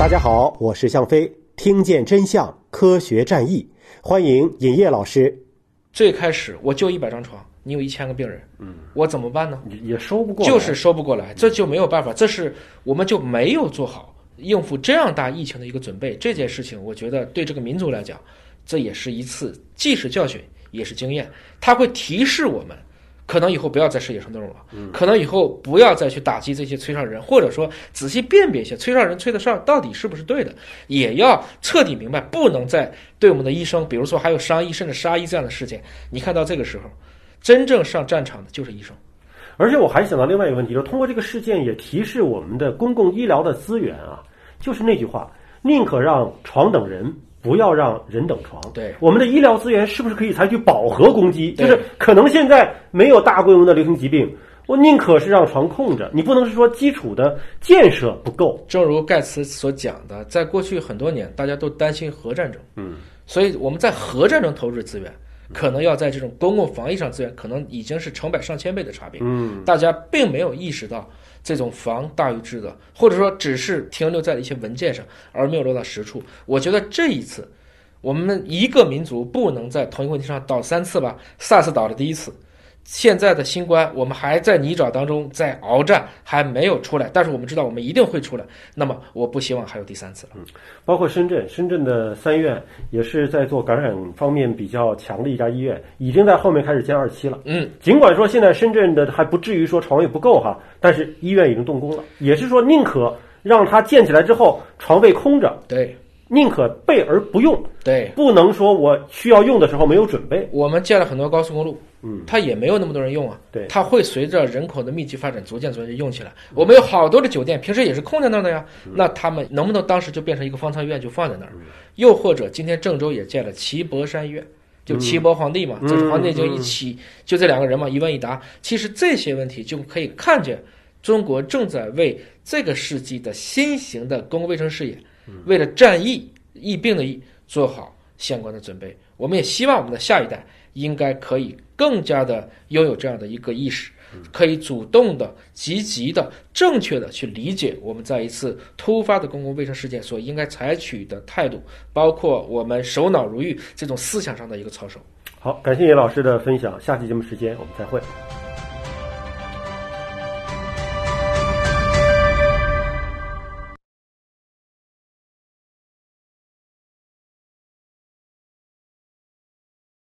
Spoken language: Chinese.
大家好，我是向飞，听见真相，科学战役，欢迎尹烨老师。最开始我就一百张床，你有一千个病人，嗯，我怎么办呢？也也收不过来，就是收不过来，这就没有办法，这是我们就没有做好应付这样大疫情的一个准备。这件事情，我觉得对这个民族来讲，这也是一次既是教训也是经验，它会提示我们。可能以后不要再吃野生动物了，可能以后不要再去打击这些催哨人，或者说仔细辨别一下催哨人催的哨到底是不是对的，也要彻底明白，不能再对我们的医生，比如说还有伤医甚至杀医这样的事件。你看到这个时候，真正上战场的就是医生。而且我还想到另外一个问题，就是通过这个事件也提示我们的公共医疗的资源啊，就是那句话，宁可让床等人。不要让人等床。对，我们的医疗资源是不是可以采取饱和攻击？就是可能现在没有大规模的流行疾病，我宁可是让床空着，你不能是说基础的建设不够。正如盖茨所讲的，在过去很多年，大家都担心核战争，嗯，所以我们在核战争投入的资源，可能要在这种公共防疫上资源，可能已经是成百上千倍的差别。嗯，大家并没有意识到这种防大于治的，或者说只是停留在了一些文件上，而没有落到实处。我觉得这一次，我们一个民族不能在同一个问题上倒三次吧。SARS 倒了第一次，现在的新冠，我们还在泥沼当中在鏖战，还没有出来。但是我们知道，我们一定会出来。那么，我不希望还有第三次了。包括深圳，深圳的三院也是在做感染方面比较强的一家医院，已经在后面开始建二期了。嗯，尽管说现在深圳的还不至于说床位不够哈，但是医院已经动工了，也是说宁可让它建起来之后床位空着，对宁可备而不用，对，不能说我需要用的时候没有准备。我们建了很多高速公路，嗯，它也没有那么多人用啊。对它会随着人口的密集发展，逐渐逐渐用起来。我们有好多的酒店，平时也是空在那儿的呀。那他们能不能当时就变成一个方舱医院，就放在那儿？又或者今天郑州也建了齐博山医院，就齐博皇帝嘛，这是皇帝就一起，就这两个人嘛，一问一答。其实这些问题就可以看见，中国正在为这个世纪的新型的公共卫生事业，为了战疫疫病的疫做好相关的准备。我们也希望我们的下一代应该可以更加的拥有这样的一个意识，可以主动的、积极的、正确的去理解我们在一次突发的公共卫生事件所应该采取的态度，包括我们首脑如玉这种思想上的一个操守。好，感谢叶老师的分享，下期节目时间我们再会。